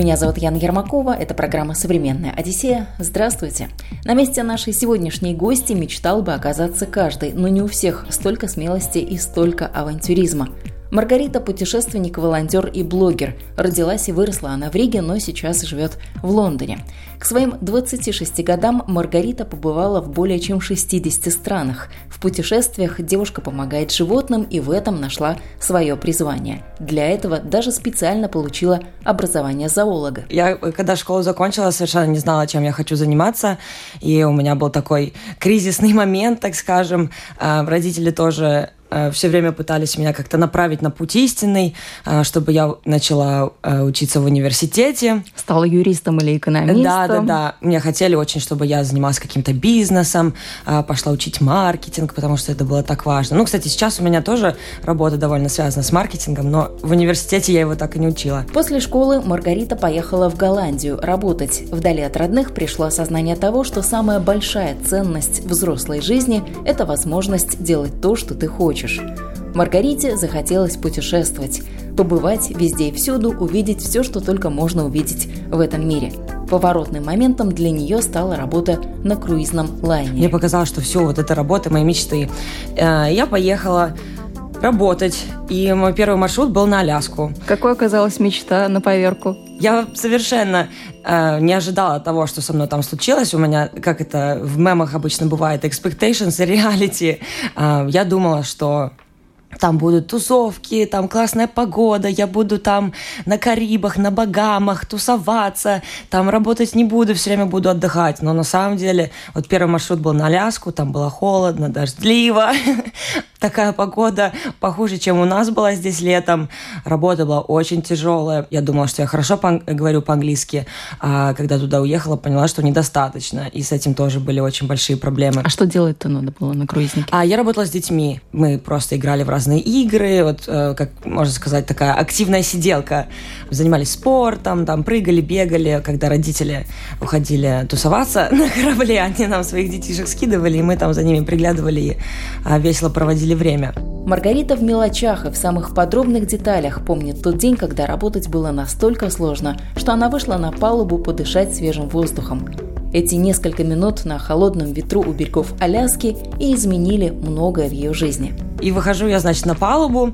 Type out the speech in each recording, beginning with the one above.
Меня зовут Яна Ермакова, это программа «Современная Одиссея». Здравствуйте! На месте нашей сегодняшней гости мечтал бы оказаться каждый, но не у всех столько смелости и столько авантюризма – Маргарита – путешественник, волонтер и блогер. Родилась и выросла она в Риге, но сейчас живет в Лондоне. К своим 26 годам Маргарита побывала в более чем 60 странах. В путешествиях девушка помогает животным и в этом нашла свое призвание. Для этого даже специально получила образование зоолога. Я, когда школу закончила, совершенно не знала, чем я хочу заниматься. И у меня был такой кризисный момент, так скажем. А, родители тоже Э, все время пытались меня как-то направить на путь истинный, э, чтобы я начала э, учиться в университете. Стала юристом или экономистом? Да, да, да. Мне хотели очень, чтобы я занималась каким-то бизнесом, пошла учить маркетинг, потому что это было так важно. Ну, кстати, сейчас у меня тоже работа довольно связана с маркетингом, но в университете я его так и не учила. После школы Маргарита поехала в Голландию работать. Вдали от родных пришло осознание того, что самая большая ценность взрослой жизни – это возможность делать то, что ты хочешь хочешь. Маргарите захотелось путешествовать, побывать везде и всюду, увидеть все, что только можно увидеть в этом мире. Поворотным моментом для нее стала работа на круизном лайнере. Мне показалось, что все, вот это работа, мои мечты. Э, я поехала работать, и мой первый маршрут был на Аляску. Какой оказалась мечта на поверку? Я совершенно э, не ожидала того, что со мной там случилось. У меня, как это в мемах обычно бывает, expectations и reality. Э, я думала, что там будут тусовки, там классная погода, я буду там на Карибах, на Багамах тусоваться, там работать не буду, все время буду отдыхать. Но на самом деле, вот первый маршрут был на Аляску, там было холодно, дождливо, такая погода похуже, чем у нас была здесь летом. Работа была очень тяжелая. Я думала, что я хорошо по говорю по-английски, а когда туда уехала, поняла, что недостаточно. И с этим тоже были очень большие проблемы. А что делать-то надо было на круизнике? А я работала с детьми. Мы просто играли в разные игры, вот, э, как можно сказать, такая активная сиделка. Занимались спортом, там прыгали, бегали. Когда родители уходили тусоваться на корабле, они нам своих детишек скидывали, и мы там за ними приглядывали и а, весело проводили проводили время. Маргарита в мелочах и в самых подробных деталях помнит тот день, когда работать было настолько сложно, что она вышла на палубу подышать свежим воздухом. Эти несколько минут на холодном ветру у берегов Аляски и изменили многое в ее жизни. И выхожу я, значит, на палубу,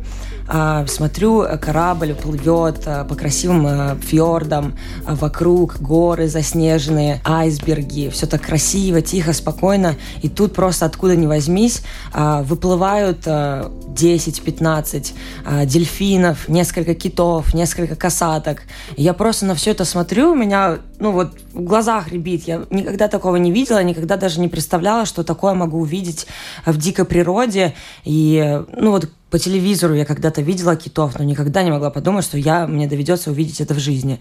смотрю, корабль плывет а, по красивым а, фьордам, вокруг горы заснеженные, айсберги, все так красиво, тихо, спокойно. И тут просто откуда ни возьмись выплывают 10-15 дельфинов, несколько китов, несколько касаток. Я просто на все это смотрю, у меня, ну вот, в глазах ребит. Я никогда такого не видела, никогда даже не представляла, что такое могу увидеть в дикой природе. И, ну вот, по телевизору я когда-то видела китов, но никогда не могла подумать, что я, мне доведется увидеть это в жизни.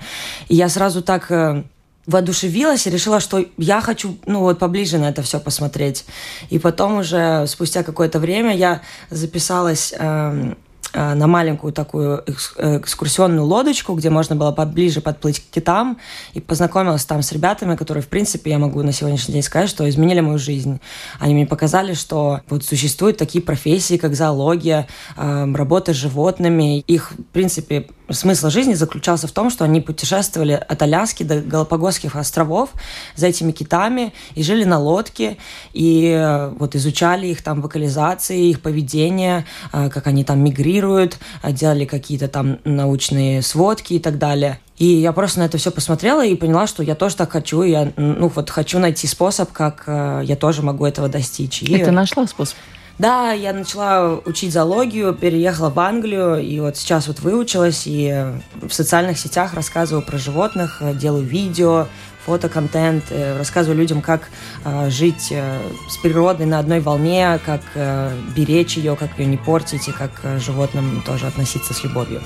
И я сразу так э, воодушевилась и решила, что я хочу, ну вот, поближе на это все посмотреть. И потом уже, спустя какое-то время, я записалась э, Э, на маленькую такую экскурсионную лодочку, где можно было поближе подплыть к китам, и познакомилась там с ребятами, которые, в принципе, я могу на сегодняшний день сказать, что изменили мою жизнь. Они мне показали, что вот существуют такие профессии, как зоология, э, работа с животными. Их, в принципе, смысл жизни заключался в том, что они путешествовали от Аляски до Галапагосских островов за этими китами и жили на лодке, и э, вот изучали их там вокализации, их поведение, э, как они там мигрируют, э, делали какие-то там научные сводки и так далее. И я просто на это все посмотрела и поняла, что я тоже так хочу. Я, ну, вот хочу найти способ, как я тоже могу этого достичь. И... ты нашла способ? Да, я начала учить зоологию, переехала в Англию, и вот сейчас вот выучилась, и в социальных сетях рассказываю про животных, делаю видео, фотоконтент, э, рассказываю людям, как э, жить э, с природой на одной волне, как э, беречь ее, как ее не портить, и как животным тоже относиться с любовью.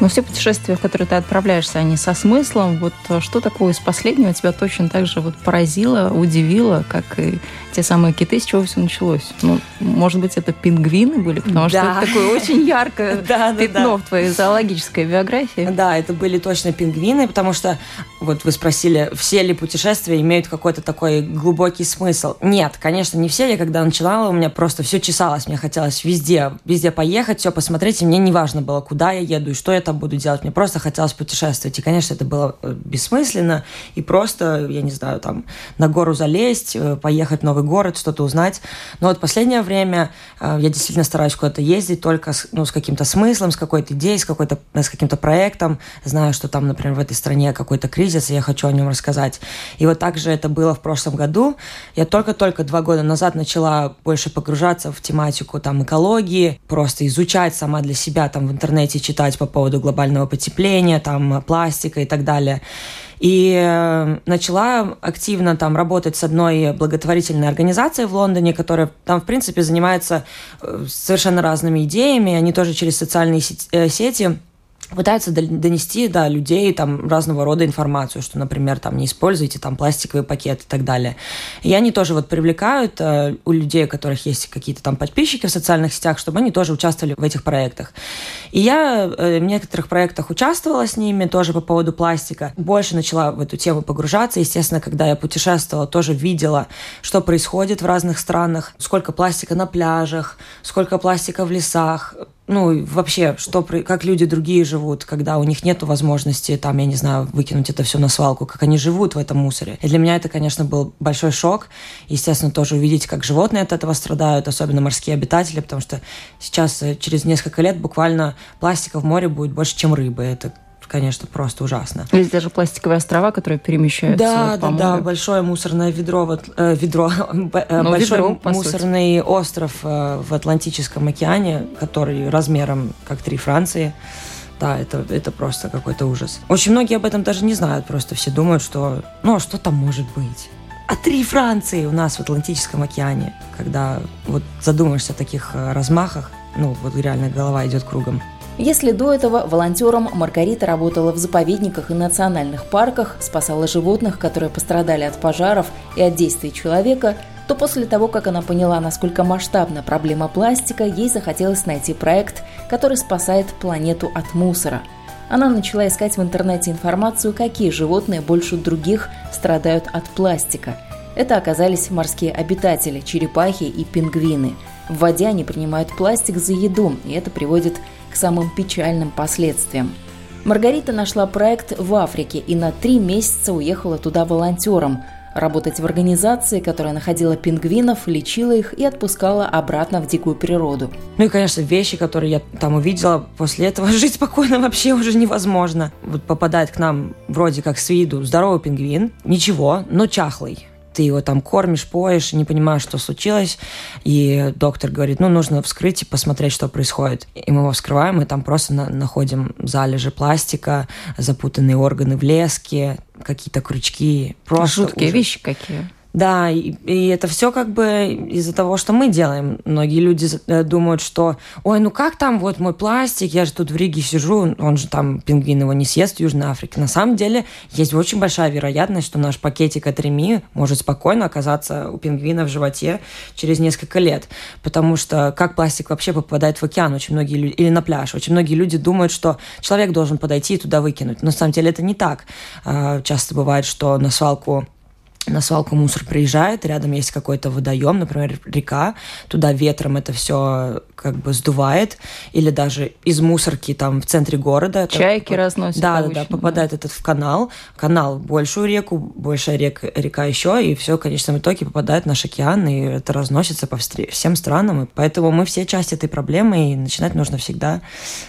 Но все путешествия, в которые ты отправляешься, они со смыслом. Вот что такое из последнего тебя точно так же вот поразило, удивило, как и те самые киты, с чего все началось? Ну, может быть, это пингвины были, потому да. что это такое очень яркое пятно в твоей зоологической биографии. Да, это были точно пингвины, потому что, вот вы спросили, все ли путешествия имеют какой-то такой глубокий смысл? Нет, конечно, не все. Я когда начинала, у меня просто все чесалось, мне хотелось везде, везде поехать, все посмотреть, и мне не важно было, куда я еду и что я там буду делать. Мне просто хотелось путешествовать. И, конечно, это было э, бессмысленно, и просто, я не знаю, там, на гору залезть, э, поехать в новый город, что-то узнать. Но вот последнее время э, я действительно стараюсь куда-то ездить только с, ну, с каким-то смыслом, с какой-то идеей, с, какой-то, с каким-то проектом. Знаю, что там, например, в этой стране какой-то кризис, и я хочу о нем рассказать. И вот также это было в прошлом году. Я только-только два года назад начала больше погружаться в тематику там экологии, просто изучать сама для себя, там в интернете читать по поводу глобального потепления, там пластика и так далее. И э, начала активно там работать с одной благотворительной организацией в Лондоне, которая там, в принципе, занимается э, совершенно разными идеями. Они тоже через социальные э, сети пытаются донести до людей там разного рода информацию, что, например, там не используйте там пластиковый пакет и так далее. И они тоже вот привлекают э, у людей, у которых есть какие-то там подписчики в социальных сетях, чтобы они тоже участвовали в этих проектах. И я э, в некоторых проектах участвовала с ними тоже по поводу пластика. Больше начала в эту тему погружаться. Естественно, когда я путешествовала, тоже видела, что происходит в разных странах, сколько пластика на пляжах, сколько пластика в лесах, ну, вообще, что, как люди другие живут, когда у них нет возможности, там, я не знаю, выкинуть это все на свалку, как они живут в этом мусоре. И для меня это, конечно, был большой шок. Естественно, тоже увидеть, как животные от этого страдают, особенно морские обитатели, потому что сейчас, э, через несколько лет, буквально пластика в море будет больше, чем рыбы. Это конечно, просто ужасно. Есть даже пластиковые острова, которые перемещаются. Да, вот, да, да, большое мусорное ведро, вот, э, ведро, э, ну, большой ведро, мусорный сути. остров э, в Атлантическом океане, который размером как три Франции. Да, это, это просто какой-то ужас. Очень многие об этом даже не знают, просто все думают, что, ну, а что там может быть? А три Франции у нас в Атлантическом океане, когда вот задумаешься о таких э, размахах, ну, вот реально голова идет кругом. Если до этого волонтером Маргарита работала в заповедниках и национальных парках, спасала животных, которые пострадали от пожаров и от действий человека, то после того, как она поняла, насколько масштабна проблема пластика, ей захотелось найти проект, который спасает планету от мусора. Она начала искать в интернете информацию, какие животные больше других страдают от пластика. Это оказались морские обитатели, черепахи и пингвины. В воде они принимают пластик за еду, и это приводит к самым печальным последствиям. Маргарита нашла проект в Африке и на три месяца уехала туда волонтером, работать в организации, которая находила пингвинов, лечила их и отпускала обратно в дикую природу. Ну и, конечно, вещи, которые я там увидела, после этого жить спокойно вообще уже невозможно. Вот попадает к нам вроде как с виду здоровый пингвин, ничего, но чахлый ты его там кормишь, поешь, не понимаешь, что случилось, и доктор говорит, ну, нужно вскрыть и посмотреть, что происходит. И мы его вскрываем, и там просто на находим залежи пластика, запутанные органы в леске, какие-то крючки. Просто Жуткие ужас. вещи какие. Да, и, и это все как бы из-за того, что мы делаем. Многие люди э, думают, что, ой, ну как там, вот мой пластик, я же тут в Риге сижу, он же там, пингвин его не съест в Южной Африке. На самом деле есть очень большая вероятность, что наш пакетик от Реми может спокойно оказаться у пингвина в животе через несколько лет. Потому что как пластик вообще попадает в океан, очень многие люди, или на пляж, очень многие люди думают, что человек должен подойти и туда выкинуть. Но на самом деле это не так. А, часто бывает, что на свалку на свалку мусор приезжает, рядом есть какой-то водоем, например, река, туда ветром это все как бы сдувает, или даже из мусорки там в центре города. Чайки это, разносят. Да, да, да, попадает да. этот в канал, канал в большую реку, большая река, река еще, и все в конечном итоге попадает в наш океан, и это разносится по всем странам, и поэтому мы все часть этой проблемы, и начинать нужно всегда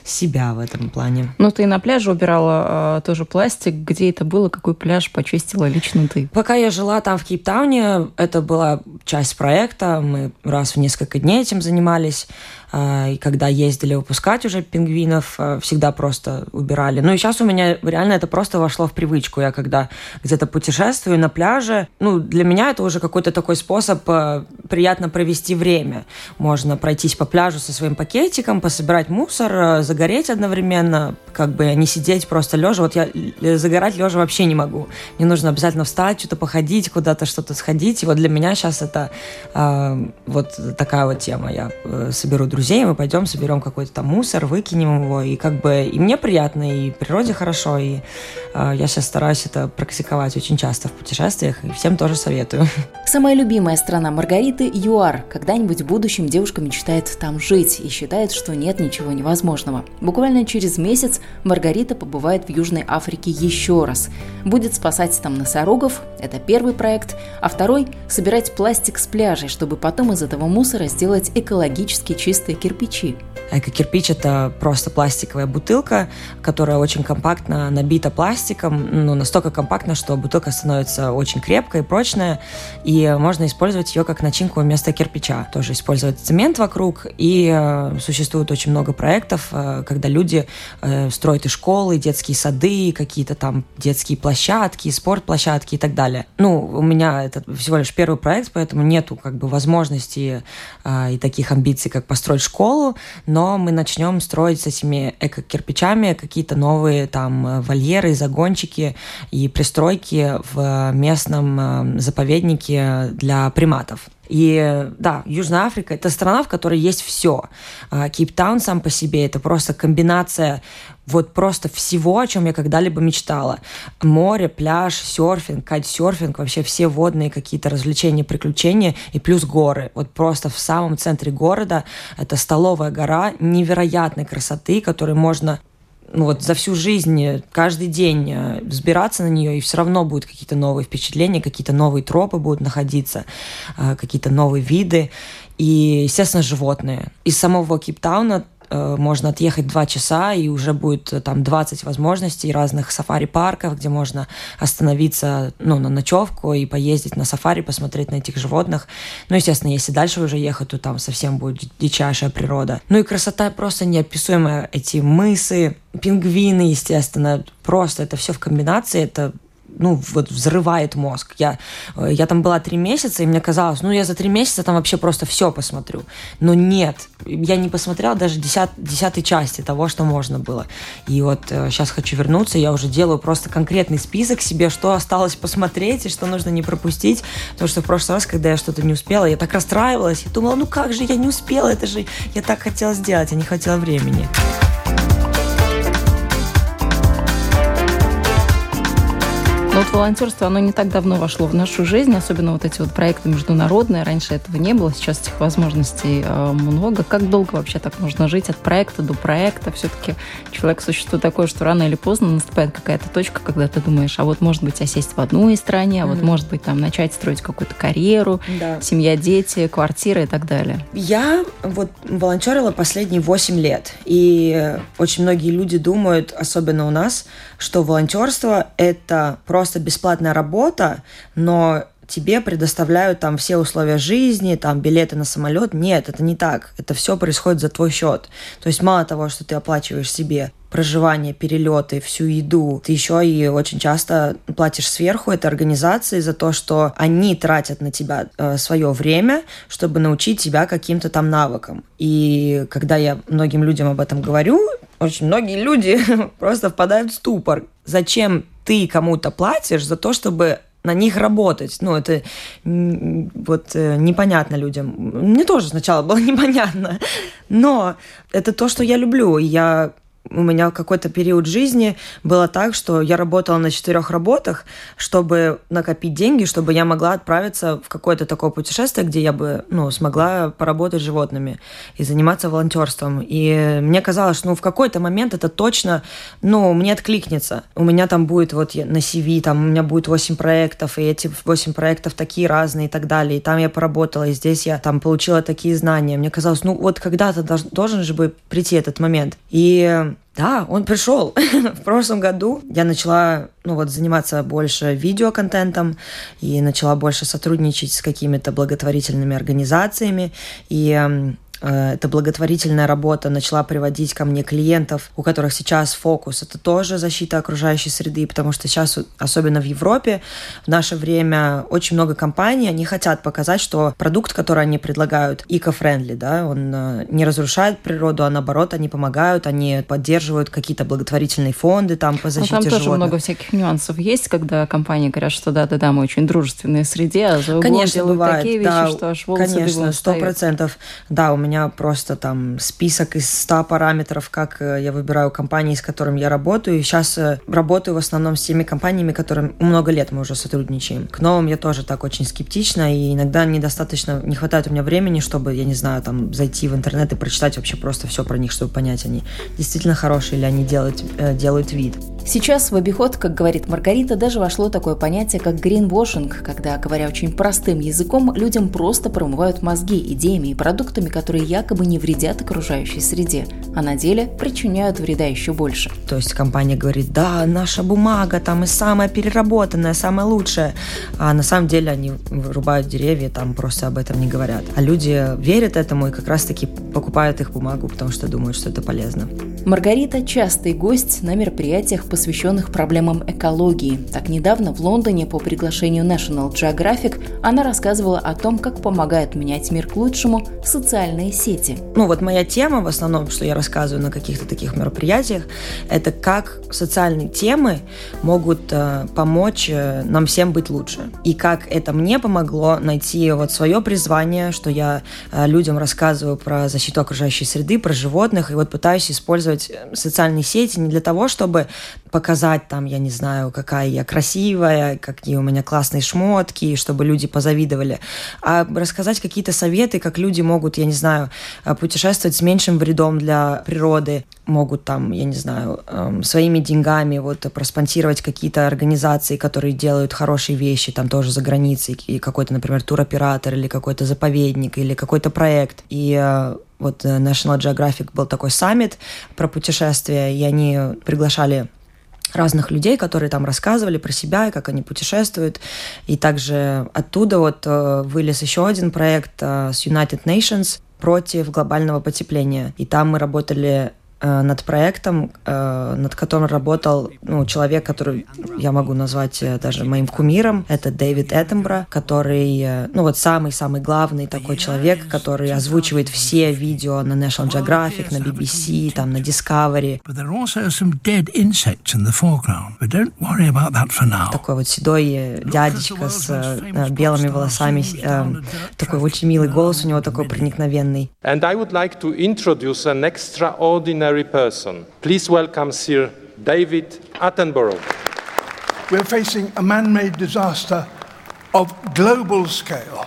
с себя в этом плане. Ну, ты на пляже убирала э, тоже пластик, где это было, какой пляж почистила лично ты? Пока я жила там в Кейптауне, это была часть проекта, мы раз в несколько дней этим занимались. А, и когда ездили выпускать уже пингвинов, а, всегда просто убирали. Ну и сейчас у меня реально это просто вошло в привычку. Я когда где-то путешествую на пляже, ну для меня это уже какой-то такой способ а, приятно провести время. Можно пройтись по пляжу со своим пакетиком, пособирать мусор, загореть одновременно, как бы не сидеть просто лежа. Вот я э, загорать лежа вообще не могу. Мне нужно обязательно встать, что-то походить, куда-то что-то сходить. И вот для меня сейчас это э, вот такая вот тема. Я э, соберу друзей друзей, мы пойдем, соберем какой-то там мусор, выкинем его, и как бы и мне приятно, и природе хорошо, и э, я сейчас стараюсь это практиковать очень часто в путешествиях, и всем тоже советую. Самая любимая страна Маргариты – ЮАР. Когда-нибудь в будущем девушка мечтает там жить и считает, что нет ничего невозможного. Буквально через месяц Маргарита побывает в Южной Африке еще раз. Будет спасать там носорогов – это первый проект, а второй – собирать пластик с пляжей, чтобы потом из этого мусора сделать экологически чистый толстые кирпичи. Эко-кирпич – это просто пластиковая бутылка, которая очень компактно набита пластиком, ну, настолько компактно, что бутылка становится очень крепкой, прочная, и можно использовать ее как начинку вместо кирпича. Тоже использовать цемент вокруг, и э, существует очень много проектов, э, когда люди э, строят и школы, и детские сады, какие-то там детские площадки, спортплощадки и так далее. Ну, у меня это всего лишь первый проект, поэтому нету как бы возможности э, и таких амбиций, как построить школу, но мы начнем строить с этими эко-кирпичами какие-то новые там э, вольеры, загончики и пристройки в местном э, заповеднике для приматов. И да, Южная Африка – это страна, в которой есть все. А, Кейптаун сам по себе – это просто комбинация вот просто всего, о чем я когда-либо мечтала. Море, пляж, серфинг, кайтсерфинг, вообще все водные какие-то развлечения, приключения и плюс горы. Вот просто в самом центре города это столовая гора невероятной красоты, которой можно ну вот за всю жизнь, каждый день э, взбираться на нее, и все равно будут какие-то новые впечатления, какие-то новые тропы будут находиться, э, какие-то новые виды, и, естественно, животные. Из самого Кейптауна Э, можно отъехать два часа, и уже будет э, там 20 возможностей разных сафари-парков, где можно остановиться ну, на ночевку и поездить на сафари, посмотреть на этих животных. Ну, естественно, если дальше уже ехать, то там совсем будет дичайшая природа. Ну и красота просто неописуемая. Эти мысы, пингвины, естественно, просто это все в комбинации, это ну, вот взрывает мозг. Я, э, я там была три месяца, и мне казалось, ну, я за три месяца там вообще просто все посмотрю. Но нет, я не посмотрела даже десят, десятой части того, что можно было. И вот э, сейчас хочу вернуться, я уже делаю просто конкретный список себе, что осталось посмотреть и что нужно не пропустить. Потому что в прошлый раз, когда я что-то не успела, я так расстраивалась, я думала, ну как же я не успела, это же я так хотела сделать, я не хотела времени. Волонтерство, оно не так давно вошло в нашу жизнь, особенно вот эти вот проекты международные. Раньше этого не было, сейчас этих возможностей э, много. Как долго вообще так можно жить от проекта до проекта? Все-таки человек существует такое, что рано или поздно наступает какая-то точка, когда ты думаешь, а вот может быть осесть в одной стране, а вот может быть там начать строить какую-то карьеру, да. семья, дети, квартира и так далее. Я вот волонтерила последние 8 лет, и очень многие люди думают, особенно у нас, что волонтерство — это просто бесплатная работа, но тебе предоставляют там все условия жизни, там билеты на самолет. Нет, это не так. Это все происходит за твой счет. То есть мало того, что ты оплачиваешь себе проживание, перелеты, всю еду, ты еще и очень часто платишь сверху этой организации за то, что они тратят на тебя э, свое время, чтобы научить тебя каким-то там навыкам. И когда я многим людям об этом говорю, очень многие люди просто впадают в ступор. Зачем ты кому-то платишь за то, чтобы на них работать. Ну, это вот э, непонятно людям. Мне тоже сначала было непонятно. Но это то, что я люблю. И я у меня какой-то период жизни было так, что я работала на четырех работах, чтобы накопить деньги, чтобы я могла отправиться в какое-то такое путешествие, где я бы ну, смогла поработать с животными и заниматься волонтерством. И мне казалось, что ну, в какой-то момент это точно ну, мне откликнется. У меня там будет вот на CV, там у меня будет 8 проектов, и эти 8 проектов такие разные и так далее. И там я поработала, и здесь я там получила такие знания. Мне казалось, ну вот когда-то должен же бы прийти этот момент. И да, он пришел. в прошлом году я начала ну, вот, заниматься больше видеоконтентом и начала больше сотрудничать с какими-то благотворительными организациями. И эта благотворительная работа начала приводить ко мне клиентов, у которых сейчас фокус. Это тоже защита окружающей среды, потому что сейчас, особенно в Европе, в наше время очень много компаний, они хотят показать, что продукт, который они предлагают, эко-френдли, да, он э, не разрушает природу, а наоборот, они помогают, они поддерживают какие-то благотворительные фонды там по защите Но там тоже животных. много всяких нюансов есть, когда компании говорят, что да-да-да, мы очень дружественные среде, а за углом Конечно, делают бывает, такие вещи, да, что аж волосы Конечно, сто процентов. Да, у меня меня просто там список из 100 параметров, как э, я выбираю компании, с которыми я работаю. И сейчас э, работаю в основном с теми компаниями, которым много лет мы уже сотрудничаем. К новым я тоже так очень скептична, и иногда недостаточно, не хватает у меня времени, чтобы, я не знаю, там зайти в интернет и прочитать вообще просто все про них, чтобы понять, они действительно хорошие или они делают, э, делают вид. Сейчас в обиход, как говорит Маргарита, даже вошло такое понятие, как гринвошинг, когда, говоря очень простым языком, людям просто промывают мозги идеями и продуктами, которые якобы не вредят окружающей среде, а на деле причиняют вреда еще больше. То есть компания говорит, да, наша бумага там и самая переработанная, самая лучшая, а на самом деле они вырубают деревья, там просто об этом не говорят. А люди верят этому и как раз-таки покупают их бумагу, потому что думают, что это полезно. Маргарита – частый гость на мероприятиях, посвященных проблемам экологии. Так недавно в Лондоне по приглашению National Geographic она рассказывала о том, как помогает менять мир к лучшему социальные сети. Ну вот моя тема в основном, что я рассказываю на каких-то таких мероприятиях, это как социальные темы могут э, помочь э, нам всем быть лучше. И как это мне помогло найти вот свое призвание, что я э, людям рассказываю про защиту окружающей среды, про животных, и вот пытаюсь использовать использовать э, социальные сети не для того, чтобы показать там, я не знаю, какая я красивая, какие у меня классные шмотки, чтобы люди позавидовали, а рассказать какие-то советы, как люди могут, я не знаю, э, путешествовать с меньшим вредом для природы, могут там, я не знаю, эм, своими деньгами вот проспонсировать какие-то организации, которые делают хорошие вещи, там тоже за границей, и какой-то, например, туроператор или какой-то заповедник или какой-то проект. И э, вот э, National Geographic был такой саммит про путешествия, и они приглашали разных людей, которые там рассказывали про себя и как они путешествуют. И также оттуда вот вылез еще один проект с United Nations против глобального потепления. И там мы работали над проектом, э, над которым работал ну, человек, который я могу назвать э, даже моим кумиром. Это Дэвид Эттенбро, который, ну вот самый-самый главный такой человек, который озвучивает все видео на National Geographic, на BBC, там, на Discovery. Такой вот седой дядечка с белыми волосами, такой очень милый голос у него такой проникновенный. And I would like to introduce an extraordinary extraordinary person. Please welcome Sir David Attenborough. We're facing a man-made disaster of global scale.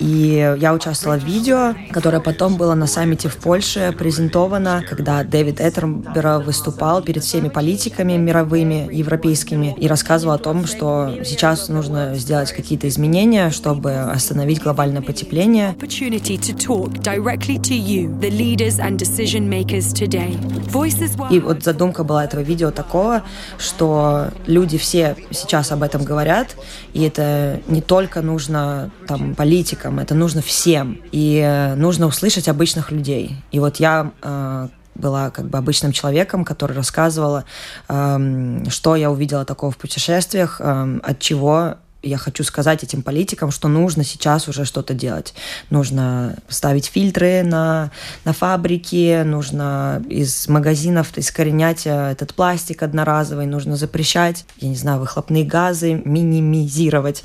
И я участвовала в видео, которое потом было на саммите в Польше презентовано, когда Дэвид Этербера выступал перед всеми политиками мировыми, европейскими, и рассказывал о том, что сейчас нужно сделать какие-то изменения, чтобы остановить глобальное потепление. И вот задумка была этого видео такого, что люди все сейчас об этом говорят, и это не только нужно там политикам, политикам, это нужно всем. И э, нужно услышать обычных людей. И вот я э, была как бы обычным человеком, который рассказывала, э, что я увидела такого в путешествиях, э, от чего я хочу сказать этим политикам, что нужно сейчас уже что-то делать. Нужно ставить фильтры на, на фабрики, нужно из магазинов искоренять э, этот пластик одноразовый, нужно запрещать, я не знаю, выхлопные газы, минимизировать.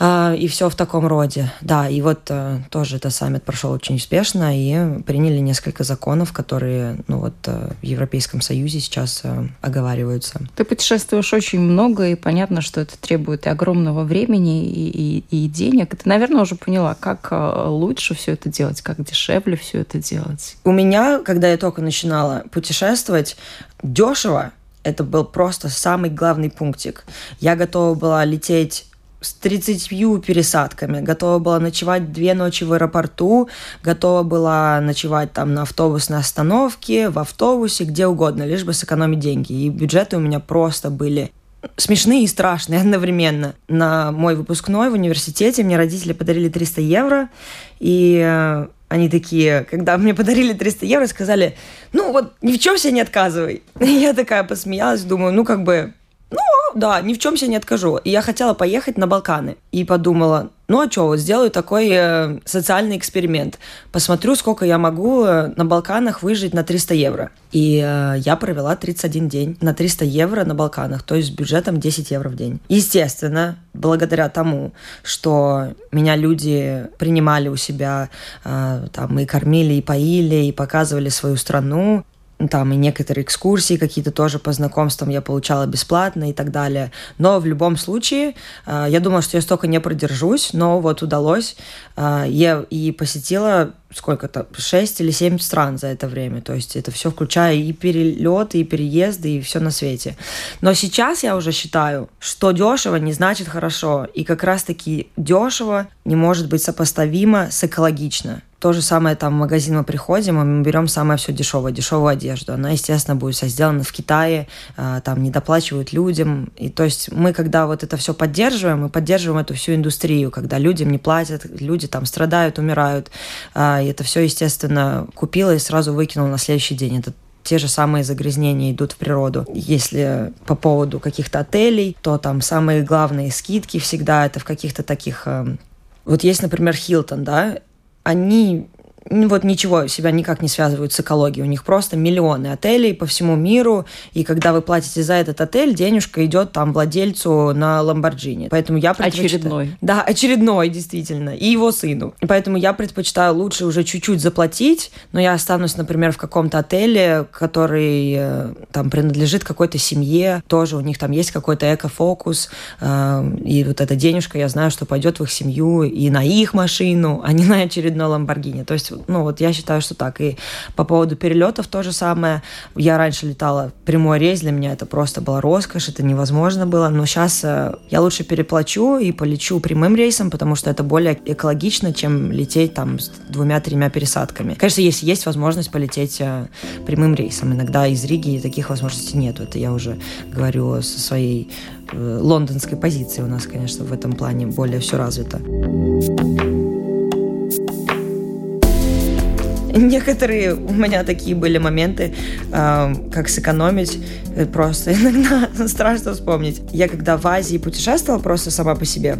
А, и все в таком роде. Да, и вот э, тоже этот саммит прошел очень успешно, и приняли несколько законов, которые ну вот э, в Европейском Союзе сейчас э, оговариваются. Ты путешествуешь очень много, и понятно, что это требует и огромного времени, и, и, и денег. ты, наверное, уже поняла, как лучше все это делать, как дешевле все это делать. У меня, когда я только начинала путешествовать, дешево это был просто самый главный пунктик. Я готова была лететь с 30 пересадками, готова была ночевать две ночи в аэропорту, готова была ночевать там на автобусной остановке, в автобусе, где угодно, лишь бы сэкономить деньги. И бюджеты у меня просто были смешные и страшные одновременно. На мой выпускной в университете мне родители подарили 300 евро, и э, они такие, когда мне подарили 300 евро, сказали, ну вот ни в чем себе не отказывай. И я такая посмеялась, думаю, ну как бы да, ни в чем себе не откажу. И я хотела поехать на Балканы. И подумала, ну а что, вот сделаю такой э, социальный эксперимент. Посмотрю, сколько я могу э, на Балканах выжить на 300 евро. И э, я провела 31 день на 300 евро на Балканах, то есть с бюджетом 10 евро в день. Естественно, благодаря тому, что меня люди принимали у себя, э, там и кормили, и поили, и показывали свою страну, там и некоторые экскурсии какие-то тоже по знакомствам я получала бесплатно и так далее. Но в любом случае, э, я думала, что я столько не продержусь, но вот удалось. Э, я и посетила сколько-то, 6 или 7 стран за это время. То есть это все включая и перелеты, и переезды, и все на свете. Но сейчас я уже считаю, что дешево не значит хорошо. И как раз-таки дешево не может быть сопоставимо с экологично. То же самое там в магазин мы приходим, и мы берем самое все дешевое, дешевую одежду. Она, естественно, будет вся сделана в Китае, а, там не доплачивают людям. И то есть мы, когда вот это все поддерживаем, мы поддерживаем эту всю индустрию, когда людям не платят, люди там страдают, умирают. А, и это все, естественно, купила и сразу выкинула на следующий день. Это те же самые загрязнения идут в природу. Если по поводу каких-то отелей, то там самые главные скидки всегда это в каких-то таких... Э, вот есть, например, Хилтон, да, они вот ничего себя никак не связывают с экологией. У них просто миллионы отелей по всему миру, и когда вы платите за этот отель, денежка идет там владельцу на Ламборджини. Поэтому я предпочитаю... Очередной. Да, очередной, действительно, и его сыну. Поэтому я предпочитаю лучше уже чуть-чуть заплатить, но я останусь, например, в каком-то отеле, который э, там принадлежит какой-то семье, тоже у них там есть какой-то экофокус, э, и вот эта денежка, я знаю, что пойдет в их семью и на их машину, а не на очередной Ламборгини. То есть ну, вот я считаю, что так. И по поводу перелетов то же самое. Я раньше летала прямой рейс, для меня это просто была роскошь, это невозможно было. Но сейчас э, я лучше переплачу и полечу прямым рейсом, потому что это более экологично, чем лететь там с двумя-тремя пересадками. Конечно, если есть возможность полететь э, прямым рейсом. Иногда из Риги таких возможностей нет. Это я уже говорю со своей э, лондонской позиции. У нас, конечно, в этом плане более все развито. Некоторые у меня такие были моменты, э, как сэкономить, э, просто иногда страшно вспомнить. Я когда в Азии путешествовала просто сама по себе,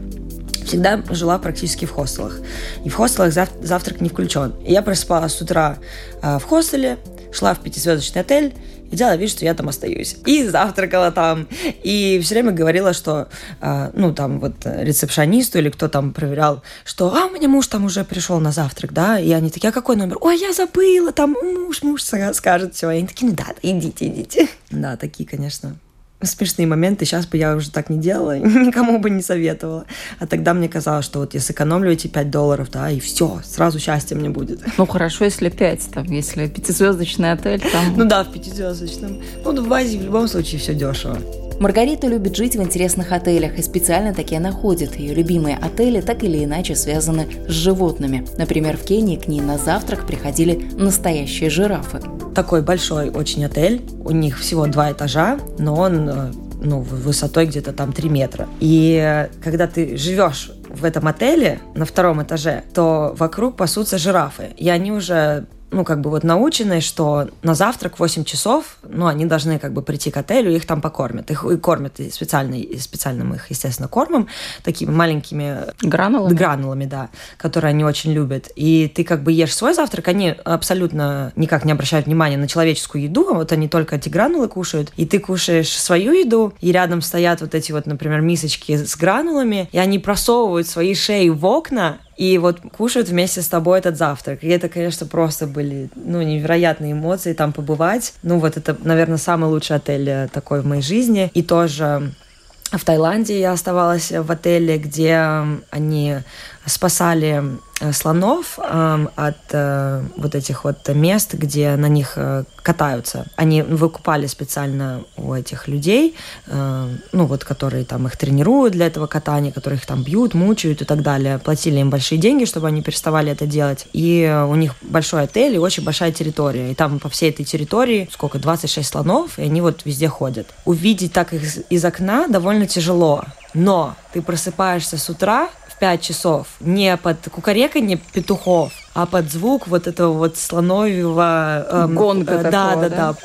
всегда жила практически в хостелах. И в хостелах зав- завтрак не включен. И я просыпалась с утра э, в хостеле, шла в пятизвездочный отель, и делала вид, что я там остаюсь. И завтракала там. И все время говорила, что, э, ну, там вот рецепшонисту или кто там проверял, что, а, у меня муж там уже пришел на завтрак, да, и они такие, а какой номер? Ой, я забыла, там муж, муж скажет все. И они такие, ну да, идите, идите. Да, такие, конечно, смешные моменты. Сейчас бы я уже так не делала, никому бы не советовала. А тогда мне казалось, что вот я сэкономлю эти 5 долларов, да, и все, сразу счастье мне будет. Ну хорошо, если 5, там, если пятизвездочный отель, там... Ну да, в пятизвездочном. Ну, в Азии в любом случае все дешево. Маргарита любит жить в интересных отелях и специально такие находит. Ее любимые отели так или иначе связаны с животными. Например, в Кении к ней на завтрак приходили настоящие жирафы. Такой большой очень отель. У них всего два этажа, но он э, ну, высотой где-то там 3 метра. И когда ты живешь в этом отеле на втором этаже, то вокруг пасутся жирафы. И они уже ну, как бы вот научены, что на завтрак в 8 часов, ну, они должны как бы прийти к отелю, их там покормят. Их и кормят и специально, и специальным их, естественно, кормом, такими маленькими... Гранулами? Гранулами, да, которые они очень любят. И ты как бы ешь свой завтрак, они абсолютно никак не обращают внимания на человеческую еду, вот они только эти гранулы кушают, и ты кушаешь свою еду, и рядом стоят вот эти вот, например, мисочки с гранулами, и они просовывают свои шеи в окна, и вот кушают вместе с тобой этот завтрак. И это, конечно, просто были, ну, невероятные эмоции там побывать. Ну, вот это, наверное, самый лучший отель э, такой в моей жизни. И тоже в Таиланде я оставалась в отеле, где они спасали Э, слонов э, от э, вот этих вот мест, где на них э, катаются. Они выкупали специально у этих людей, э, ну вот, которые там их тренируют для этого катания, которые их там бьют, мучают и так далее. Платили им большие деньги, чтобы они переставали это делать. И у них большой отель и очень большая территория. И там по всей этой территории сколько, 26 слонов, и они вот везде ходят. Увидеть так их из окна довольно тяжело. Но ты просыпаешься с утра, 5 часов. Не под кукареканье петухов, а под звук вот этого вот слоновьего... Эм, Гонга э, да, такого, да, да, да.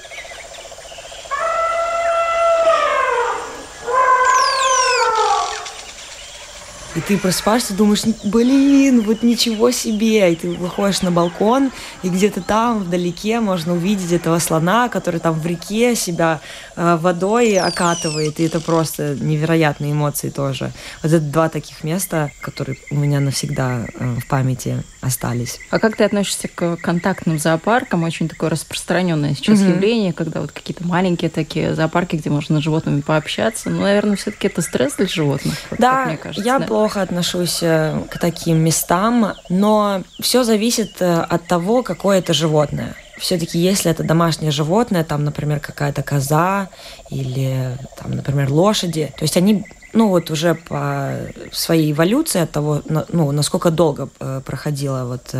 И ты просыпаешься, думаешь, блин, вот ничего себе. И ты выходишь на балкон, и где-то там вдалеке можно увидеть этого слона, который там в реке себя водой окатывает. И это просто невероятные эмоции тоже. Вот это два таких места, которые у меня навсегда э, в памяти остались. А как ты относишься к контактным зоопаркам? Очень такое распространенное сейчас mm-hmm. явление, когда вот какие-то маленькие такие зоопарки, где можно с животными пообщаться. Ну, наверное, все-таки это стресс для животных. Да, мне кажется, я да? плохо отношусь э, к таким местам, но все зависит э, от того, какое это животное все-таки если это домашнее животное, там, например, какая-то коза или, там, например, лошади, то есть они ну вот уже по своей эволюции от того, ну, насколько долго э, проходила вот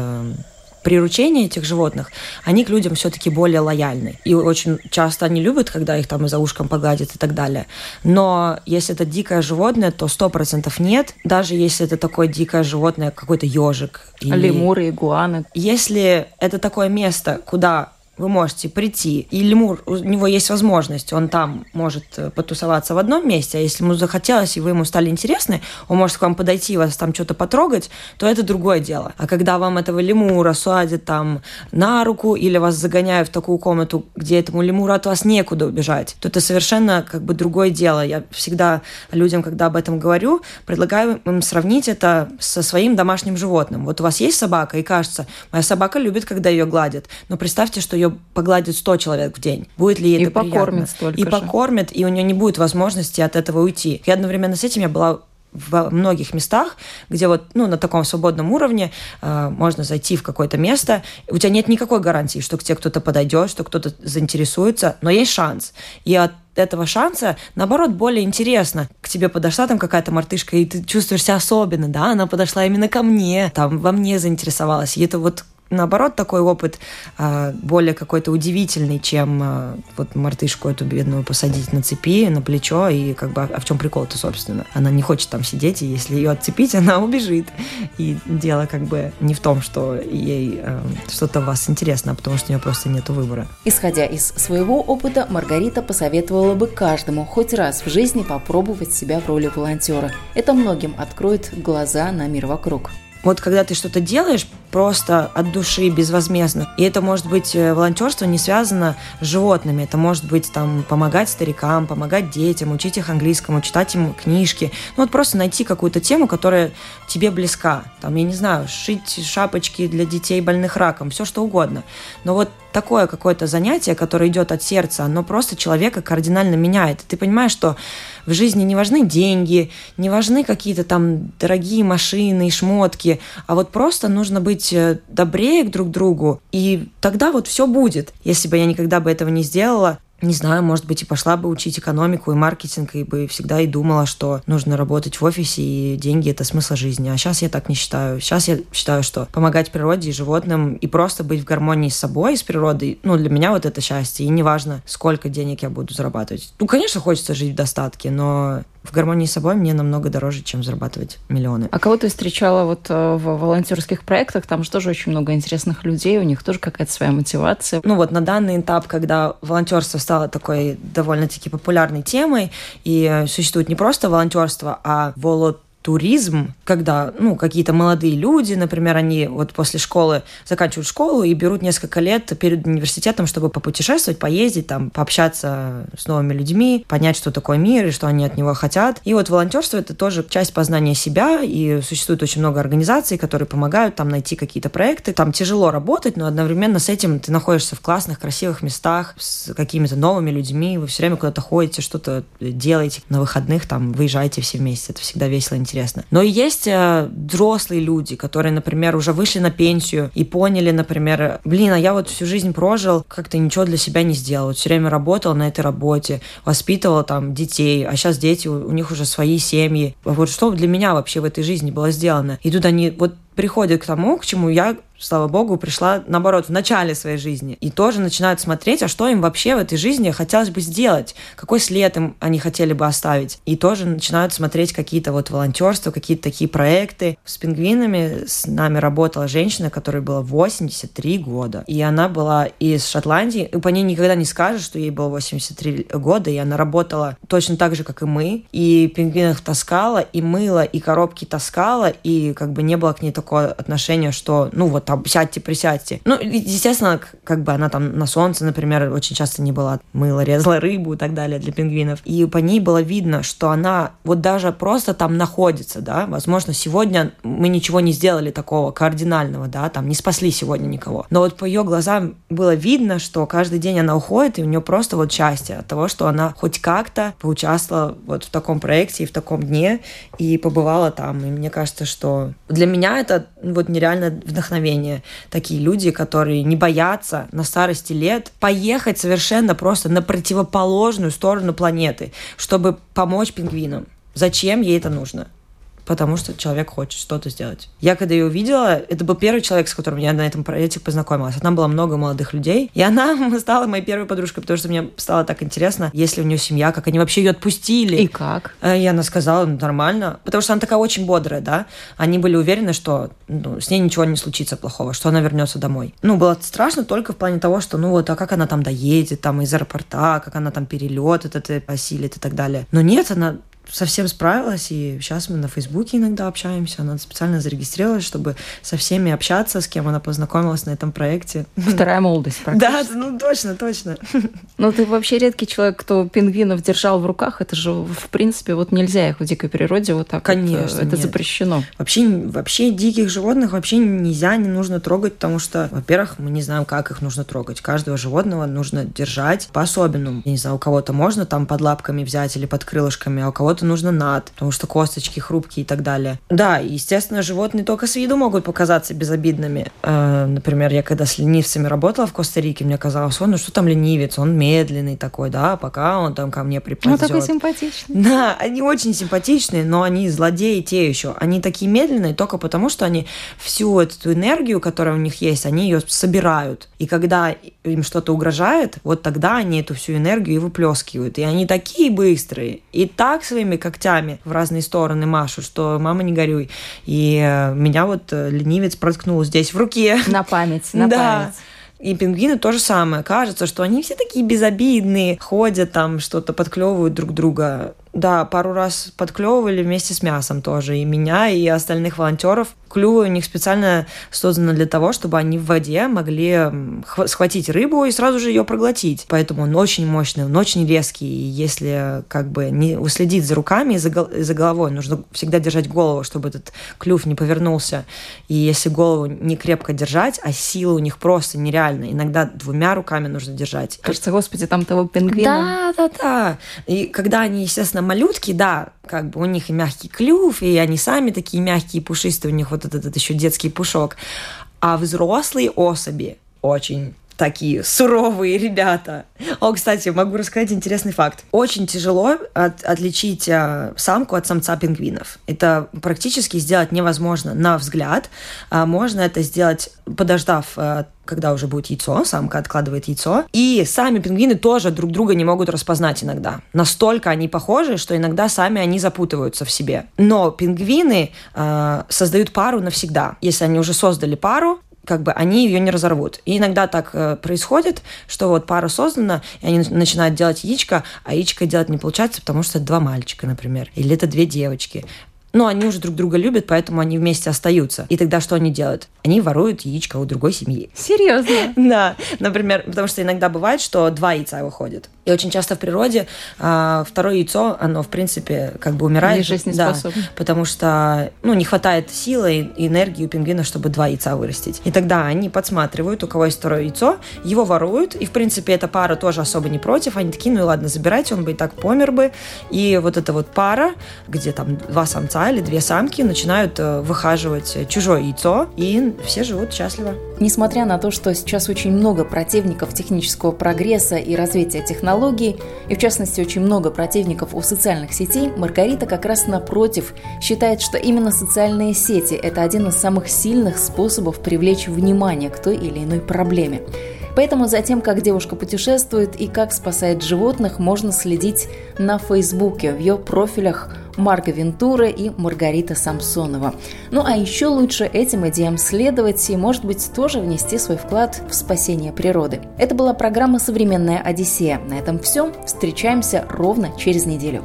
приручение этих животных, они к людям все-таки более лояльны. И очень часто они любят, когда их там и за ушком погладят и так далее. Но если это дикое животное, то сто процентов нет. Даже если это такое дикое животное, какой-то ежик. Или... Лемуры, игуаны. Если это такое место, куда вы можете прийти, и лемур, у него есть возможность, он там может э, потусоваться в одном месте, а если ему захотелось, и вы ему стали интересны, он может к вам подойти, вас там что-то потрогать, то это другое дело. А когда вам этого лемура садят там на руку или вас загоняют в такую комнату, где этому лемуру от вас некуда убежать, то это совершенно как бы другое дело. Я всегда людям, когда об этом говорю, предлагаю им сравнить это со своим домашним животным. Вот у вас есть собака, и кажется, моя собака любит, когда ее гладят, но представьте, что ее погладит 100 человек в день. Будет ли ей это и покормит столько И же. покормит, и у нее не будет возможности от этого уйти. И одновременно с этим я была в многих местах, где вот, ну, на таком свободном уровне э, можно зайти в какое-то место, у тебя нет никакой гарантии, что к тебе кто-то подойдет, что кто-то заинтересуется, но есть шанс. И от этого шанса, наоборот, более интересно. К тебе подошла там какая-то мартышка, и ты чувствуешь себя особенно, да, она подошла именно ко мне, там, во мне заинтересовалась. И это вот наоборот, такой опыт а, более какой-то удивительный, чем а, вот мартышку эту бедную посадить на цепи, на плечо, и как бы, а в чем прикол-то, собственно? Она не хочет там сидеть, и если ее отцепить, она убежит. И дело как бы не в том, что ей а, что-то у вас интересно, а потому что у нее просто нет выбора. Исходя из своего опыта, Маргарита посоветовала бы каждому хоть раз в жизни попробовать себя в роли волонтера. Это многим откроет глаза на мир вокруг. Вот когда ты что-то делаешь просто от души, безвозмездно, и это может быть э, волонтерство не связано с животными, это может быть там помогать старикам, помогать детям, учить их английскому, читать им книжки, ну вот просто найти какую-то тему, которая тебе близка, там, я не знаю, шить шапочки для детей больных раком, все что угодно, но вот такое какое-то занятие, которое идет от сердца, оно просто человека кардинально меняет. Ты понимаешь, что в жизни не важны деньги, не важны какие-то там дорогие машины и шмотки, а вот просто нужно быть э, добрее друг к другу, и тогда вот все будет. Если бы я никогда бы этого не сделала, не знаю, может быть, и пошла бы учить экономику и маркетинг, и бы всегда и думала, что нужно работать в офисе, и деньги — это смысл жизни. А сейчас я так не считаю. Сейчас я считаю, что помогать природе и животным, и просто быть в гармонии с собой, с природой, ну, для меня вот это счастье. И неважно, сколько денег я буду зарабатывать. Ну, конечно, хочется жить в достатке, но в гармонии с собой мне намного дороже, чем зарабатывать миллионы. А кого ты встречала вот э, в волонтерских проектах? Там же тоже очень много интересных людей, у них тоже какая-то своя мотивация. Ну вот на данный этап, когда волонтерство стало такой довольно-таки популярной темой, и э, существует не просто волонтерство, а волонтерство туризм, когда, ну, какие-то молодые люди, например, они вот после школы заканчивают школу и берут несколько лет перед университетом, чтобы попутешествовать, поездить, там, пообщаться с новыми людьми, понять, что такое мир и что они от него хотят. И вот волонтерство — это тоже часть познания себя, и существует очень много организаций, которые помогают там найти какие-то проекты. Там тяжело работать, но одновременно с этим ты находишься в классных, красивых местах с какими-то новыми людьми, вы все время куда-то ходите, что-то делаете на выходных, там, выезжаете все вместе. Это всегда весело, интересно интересно. Но есть э, взрослые люди, которые, например, уже вышли на пенсию и поняли, например, блин, а я вот всю жизнь прожил, как-то ничего для себя не сделал. Вот все время работал на этой работе, воспитывал там детей, а сейчас дети, у, у них уже свои семьи. Вот что для меня вообще в этой жизни было сделано? И тут они вот приходят к тому, к чему я слава богу, пришла, наоборот, в начале своей жизни. И тоже начинают смотреть, а что им вообще в этой жизни хотелось бы сделать, какой след им они хотели бы оставить. И тоже начинают смотреть какие-то вот волонтерства, какие-то такие проекты. С пингвинами с нами работала женщина, которой было 83 года. И она была из Шотландии. И по ней никогда не скажешь, что ей было 83 года. И она работала точно так же, как и мы. И пингвинов таскала, и мыла, и коробки таскала. И как бы не было к ней отношения, что, ну вот, там, сядьте, присядьте. Ну, естественно, как бы она там на солнце, например, очень часто не была. Мыла, резала рыбу и так далее для пингвинов. И по ней было видно, что она вот даже просто там находится, да, возможно, сегодня мы ничего не сделали такого кардинального, да, там не спасли сегодня никого. Но вот по ее глазам было видно, что каждый день она уходит, и у нее просто вот счастье от того, что она хоть как-то поучаствовала вот в таком проекте и в таком дне, и побывала там. И мне кажется, что для меня это вот нереальное вдохновение такие люди, которые не боятся на старости лет поехать совершенно просто на противоположную сторону планеты, чтобы помочь пингвинам. Зачем ей это нужно? Потому что человек хочет что-то сделать. Я когда ее увидела, это был первый человек, с которым я на этом проекте познакомилась. Там было много молодых людей, и она стала моей первой подружкой, потому что мне стало так интересно, если у нее семья, как они вообще ее отпустили. И как? Э, и она сказала, ну, нормально, потому что она такая очень бодрая, да. Они были уверены, что ну, с ней ничего не случится плохого, что она вернется домой. Ну, было страшно только в плане того, что, ну вот, а как она там доедет, там из аэропорта, как она там перелет этот осилит и так далее. Но нет, она совсем справилась, и сейчас мы на Фейсбуке иногда общаемся. Она специально зарегистрировалась, чтобы со всеми общаться, с кем она познакомилась на этом проекте. Вторая молодость. Да, ну точно, точно. Ну ты вообще редкий человек, кто пингвинов держал в руках. Это же, в принципе, вот нельзя их в дикой природе вот так Конечно, вот, это нет. запрещено. Вообще, вообще диких животных вообще нельзя, не нужно трогать, потому что, во-первых, мы не знаем, как их нужно трогать. Каждого животного нужно держать по-особенному. Я не знаю, у кого-то можно там под лапками взять или под крылышками, а у кого-то кого-то нужно над, потому что косточки хрупкие и так далее. Да, естественно, животные только с виду могут показаться безобидными. Э, например, я когда с ленивцами работала в Коста-Рике, мне казалось, он, ну что там ленивец, он медленный такой, да, пока он там ко мне приползет. Ну, такой симпатичный. Да, они очень симпатичные, но они злодеи те еще. Они такие медленные только потому, что они всю эту энергию, которая у них есть, они ее собирают. И когда им что-то угрожает, вот тогда они эту всю энергию и выплескивают. И они такие быстрые. И так своими своими когтями в разные стороны машут, что мама не горюй. И э, меня вот э, ленивец проткнул здесь в руке. На память, на да. память. И пингвины то же самое. Кажется, что они все такие безобидные, ходят там, что-то подклевывают друг друга. Да, пару раз подклевывали вместе с мясом тоже. И меня, и остальных волонтеров. Клювы у них специально созданы для того, чтобы они в воде могли схватить рыбу и сразу же ее проглотить. Поэтому он очень мощный, он очень резкий. И если как бы не уследить за руками и за, гол- за головой, нужно всегда держать голову, чтобы этот клюв не повернулся. И если голову не крепко держать, а силы у них просто нереальные. Иногда двумя руками нужно держать. Кажется, господи, там того пингвина. Да, да, да. И когда они, естественно, малютки, да, как бы у них и мягкий клюв, и они сами такие мягкие, пушистые, у них вот этот, этот еще детский пушок. А взрослые особи очень такие суровые ребята. О, кстати, могу рассказать интересный факт. Очень тяжело от, отличить а, самку от самца пингвинов. Это практически сделать невозможно на взгляд. А, можно это сделать, подождав а, когда уже будет яйцо, самка откладывает яйцо. И сами пингвины тоже друг друга не могут распознать иногда. Настолько они похожи, что иногда сами они запутываются в себе. Но пингвины э, создают пару навсегда. Если они уже создали пару, как бы они ее не разорвут. И иногда так э, происходит, что вот пара создана, и они начинают делать яичко, а яичко делать не получается, потому что это два мальчика, например, или это две девочки. Но они уже друг друга любят, поэтому они вместе остаются. И тогда что они делают? Они воруют яичко у другой семьи. Серьезно? Да. Например, потому что иногда бывает, что два яйца выходят. И очень часто в природе а, второе яйцо, оно, в принципе, как бы умирает. Да, потому что, ну, не хватает силы и энергии у пингвина, чтобы два яйца вырастить. И тогда они подсматривают, у кого есть второе яйцо, его воруют, и, в принципе, эта пара тоже особо не против. Они такие, ну и ладно, забирайте, он бы и так помер бы. И вот эта вот пара, где там два самца или две самки начинают э, выхаживать чужое яйцо, и все живут счастливо. Несмотря на то, что сейчас очень много противников технического прогресса и развития технологий, и в частности очень много противников у социальных сетей, Маргарита как раз напротив считает, что именно социальные сети – это один из самых сильных способов привлечь внимание к той или иной проблеме. Поэтому за тем, как девушка путешествует и как спасает животных, можно следить на Фейсбуке, в ее профилях Марка Вентура и Маргарита Самсонова. Ну а еще лучше этим идеям следовать и, может быть, тоже внести свой вклад в спасение природы. Это была программа «Современная Одиссея». На этом все. Встречаемся ровно через неделю.